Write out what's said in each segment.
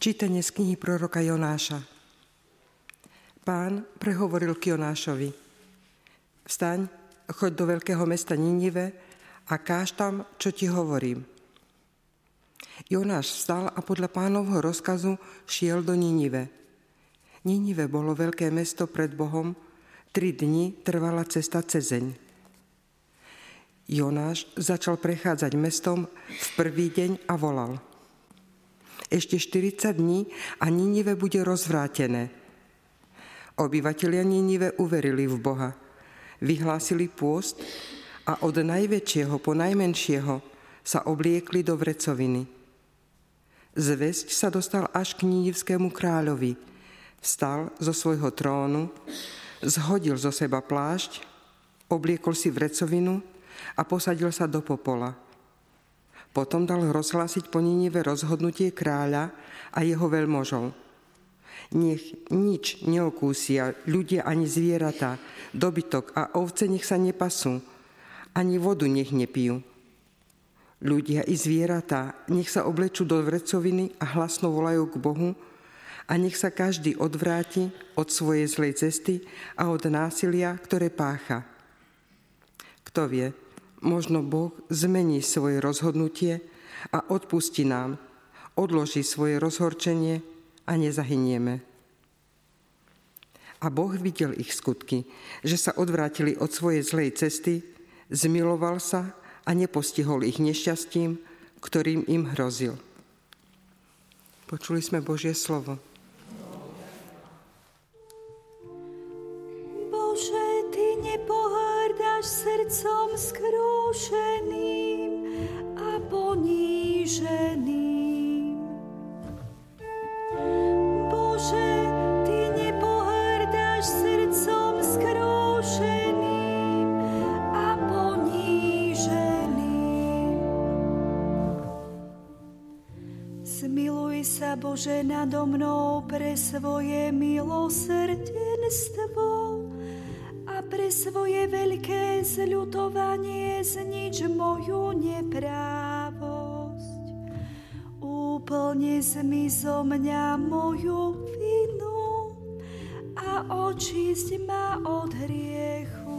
Čítanie z knihy proroka Jonáša. Pán prehovoril k Jonášovi. Vstaň, choď do veľkého mesta Ninive a káž tam, čo ti hovorím. Jonáš vstal a podľa pánovho rozkazu šiel do Ninive. Ninive bolo veľké mesto pred Bohom, tri dni trvala cesta cezeň. Jonáš začal prechádzať mestom v prvý deň a volal – ešte 40 dní a Ninive bude rozvrátené. Obyvatelia Ninive uverili v Boha, vyhlásili pôst a od najväčšieho po najmenšieho sa obliekli do vrecoviny. Zvesť sa dostal až k Ninivskému kráľovi. Vstal zo svojho trónu, zhodil zo seba plášť, obliekol si vrecovinu a posadil sa do popola – potom dal rozhlásiť po Ninive rozhodnutie kráľa a jeho veľmožov. Nech nič neokúsia ľudia ani zvieratá, dobytok a ovce nech sa nepasú, ani vodu nech nepijú. Ľudia i zvieratá nech sa oblečú do vrecoviny a hlasno volajú k Bohu a nech sa každý odvráti od svojej zlej cesty a od násilia, ktoré pácha. Kto vie, Možno Boh zmení svoje rozhodnutie a odpustí nám, odloží svoje rozhorčenie a nezahynieme. A Boh videl ich skutky, že sa odvrátili od svojej zlej cesty, zmiloval sa a nepostihol ich nešťastím, ktorým im hrozil. Počuli sme Božie slovo. Sa, Bože, nado mnou pre svoje milosrdenstvo pre svoje veľké zľutovanie znič moju neprávosť. Úplne zmizo mňa moju vinu a očisť ma od hriechu.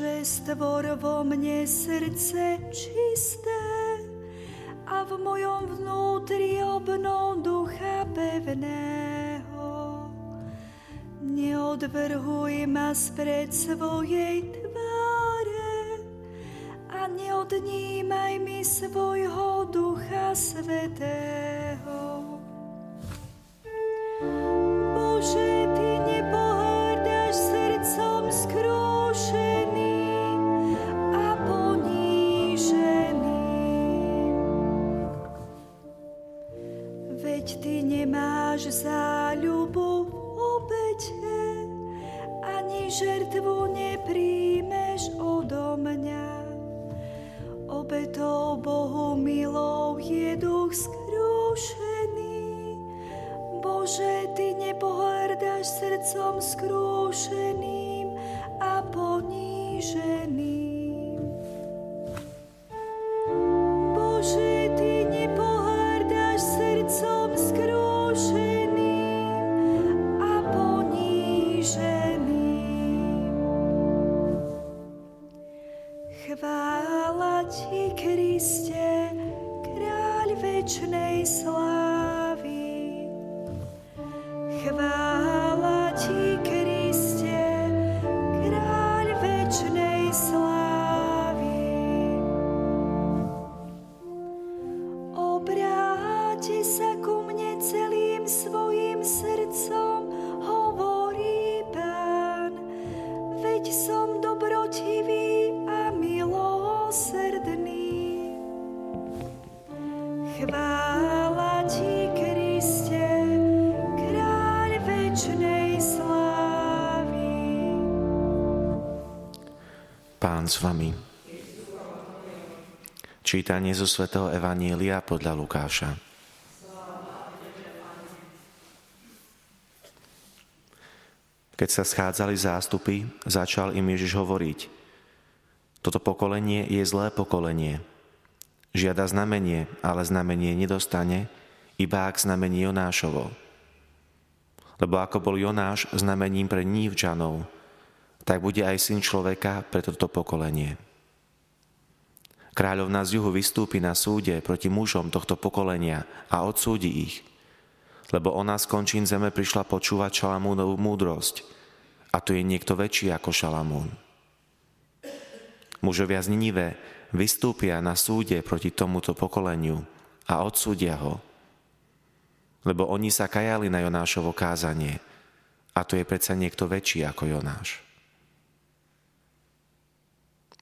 Stvor vo mne srdce čisté a v mojom vnútri obnov ducha pevného. Neodvrhuj ma spred svojej tváre a neodnímaj mi svojho ducha svetého. Žertvu nepríjmeš odo mňa. Obetou Bohu milou je duch skrúšený. Bože, Ty nepohrdáš srdcom skrúšeným a poníženým. Chvála Ti, Kriste, kráľ večnej slávy. Pán s vami. Čítanie zo svätého Evanielia podľa Lukáša. Keď sa schádzali zástupy, začal im Ježiš hovoriť. Toto pokolenie je zlé pokolenie. Žiada znamenie, ale znamenie nedostane, iba ak znamení Jonášovo. Lebo ako bol Jonáš znamením pre nívčanov, tak bude aj syn človeka pre toto pokolenie. Kráľovna z juhu vystúpi na súde proti mužom tohto pokolenia a odsúdi ich – lebo ona z končín zeme prišla počúvať Šalamúnovú múdrosť. A tu je niekto väčší ako Šalamún. Mužovia z Ninive vystúpia na súde proti tomuto pokoleniu a odsúdia ho, lebo oni sa kajali na Jonášovo kázanie a tu je predsa niekto väčší ako Jonáš.